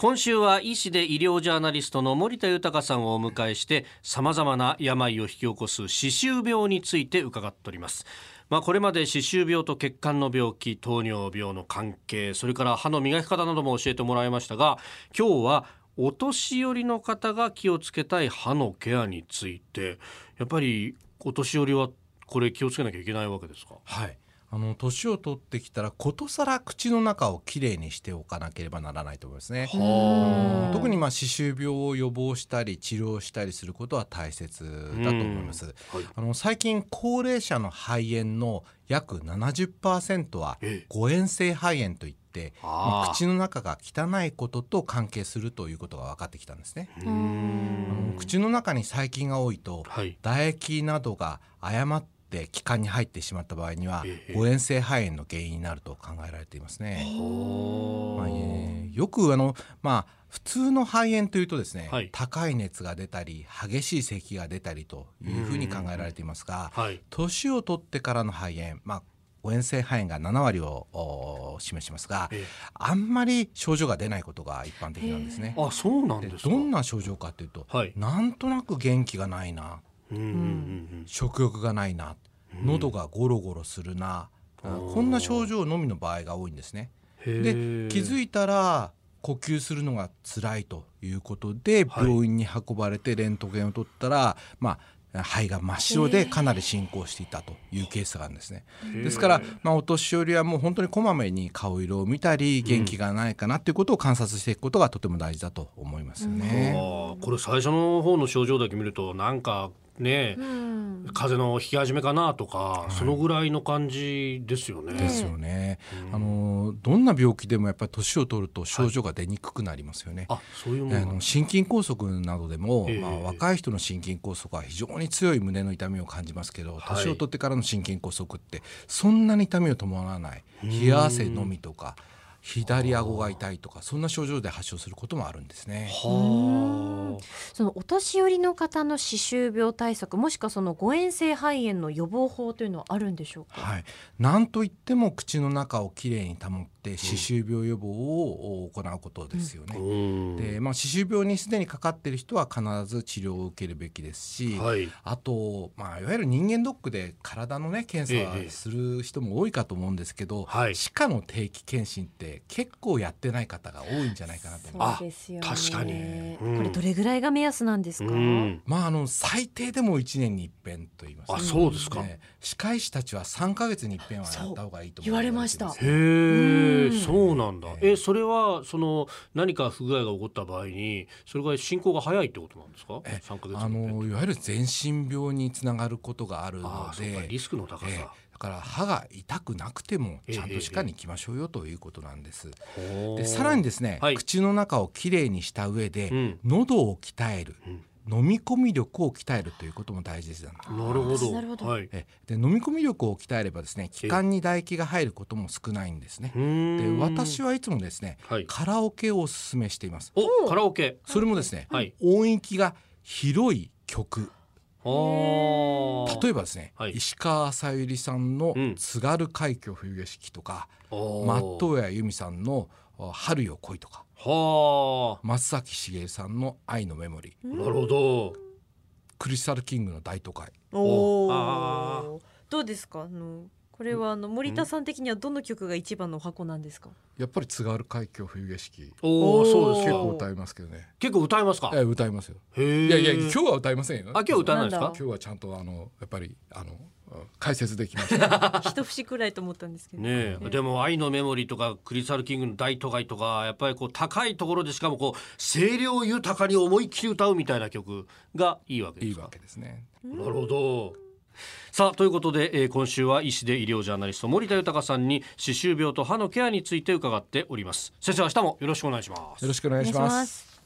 今週は医師で医療ジャーナリストの森田豊さんをお迎えしてさまざまな病を引き起こす歯周病について伺っております。まあ、これまで歯周病と血管の病気糖尿病の関係それから歯の磨き方なども教えてもらいましたが今日はお年寄りの方が気をつけたい歯のケアについて。やっぱりお年寄りはこれ気をつけなきゃいけないわけですか？はい。あの年を取ってきたらことさら口の中をきれいにしておかなければならないと思いますね。特にまあ歯周病を予防したり治療したりすることは大切だと思います。はい、あの最近高齢者の肺炎の約70%は誤嚥性肺炎といって、まあ、口の中が汚いことと関係するということが分かってきたんですね。口の中に細菌が多いと、はい、唾液などが誤ってって気管に入ってしまった場合には、誤嚥性肺炎の原因になると考えられていますね。まあえー、よくあの、まあ、普通の肺炎というとですね、はい、高い熱が出たり激しい咳が出たりというふうに考えられていますが、はい、年を取ってからの肺炎、まあ、誤嚥性肺炎が7割を示しますが、あんまり症状が出ないことが一般的なんですね。あそうなんですどんな症状かというと、はい、なんとなく元気がないな食欲がないな。喉がゴロゴロするな、こんな症状のみの場合が多いんですね。で気づいたら呼吸するのが辛いということで病院に運ばれてレントゲンを取ったら、まあ、肺が真っ白でかなり進行していたというケースがあるんですね。ですから、まあ、お年寄りはもう本当にこまめに顔色を見たり元気がないかなということを観察していくことがとても大事だと思いますよね。うん、これ最初の方の症状だけ見るとなんかね、うん、風邪の引き始めかなとか、はい、そのぐらいの感じですよね。ですよね。うん、あのどんな病気でもやっぱり年を取ると症状が出にくくなりますよね。はい、あそういうもの、の心筋梗塞などでも、えー、まあ、若い人の心筋梗塞は非常に強い胸の痛みを感じますけど、年を取ってからの心筋梗塞ってそんなに痛みを伴わない冷や汗のみとか。左顎が痛いとかそんな症状で発症することもあるんですね。そのお年寄りの方の歯周病対策もしくはその誤嚥性肺炎の予防法というのはあるんでしょうか？はい、なんといっても口の中をきれいに保って歯周病予防を行うことですよね。うん、で、まあ歯周病にすでにかかっている人は必ず治療を受けるべきですし、はい、あとまあいわゆる人間ドックで体のね検査する人も多いかと思うんですけど、はい、歯科の定期検診って結構やってない方が多いんじゃないかなと思います。ね、確かに、うん、これどれぐらいが目安なんですか？うん、まああの最低でも一年に一遍と言います、ね、あそうですか、ね。歯科医師たちは三ヶ月に一遍はやった方がいいと言われました。へえ、そうなんだ。えそれはその何か不具合が起こった場合にそれが進行が早いってことなんですか？三ヶ月あのいわゆる全身病につながることがあるのでリスクの高さ。から歯が痛くなくてもちゃんと歯科に行きましょうよということなんです。でさらにですね、はい、口の中をきれいにした上で、うん、喉を鍛える、うん、飲み込み力を鍛えるということも大事ですなるほど。はい、で飲み込み力を鍛えればですね気管に唾液が入ることも少ないんですね。で私はいつもですね、はい、カラオケをお勧めしています。おカラオケ。それもですね、はい、音域が広い曲例えばですね、はい、石川さゆりさんの「津軽海峡冬景色」とか、うん、松任谷由実さんの「春よ来い」とか松崎しげるさんの「愛のメモリー」なるほど。クリスタルキングの「大都会」おどうですか？あのこれはあの森田さん的にはどの曲が一番の箱なんですか？やっぱり津軽海峡冬景色。おお、そうです結構歌いますけどね。結構歌いますか？え、歌いますよ。いやいや、今日は歌いませんよ。あ、今日歌わないですか？今日はちゃんとあのやっぱりあの解説できました。一節くらいと思ったんですけど。ねでも愛のメモリーとかクリスタルキングの大都会とかやっぱりこう高いところでしかもこう声量豊かに思いっきり歌うみたいな曲がいいわけですいいわけですね。なるほど。さあということで、えー、今週は医師で医療ジャーナリスト森田豊さんに歯周病と歯のケアについて伺っております。先生明日もよろしくお願いします。よろしくお願いします。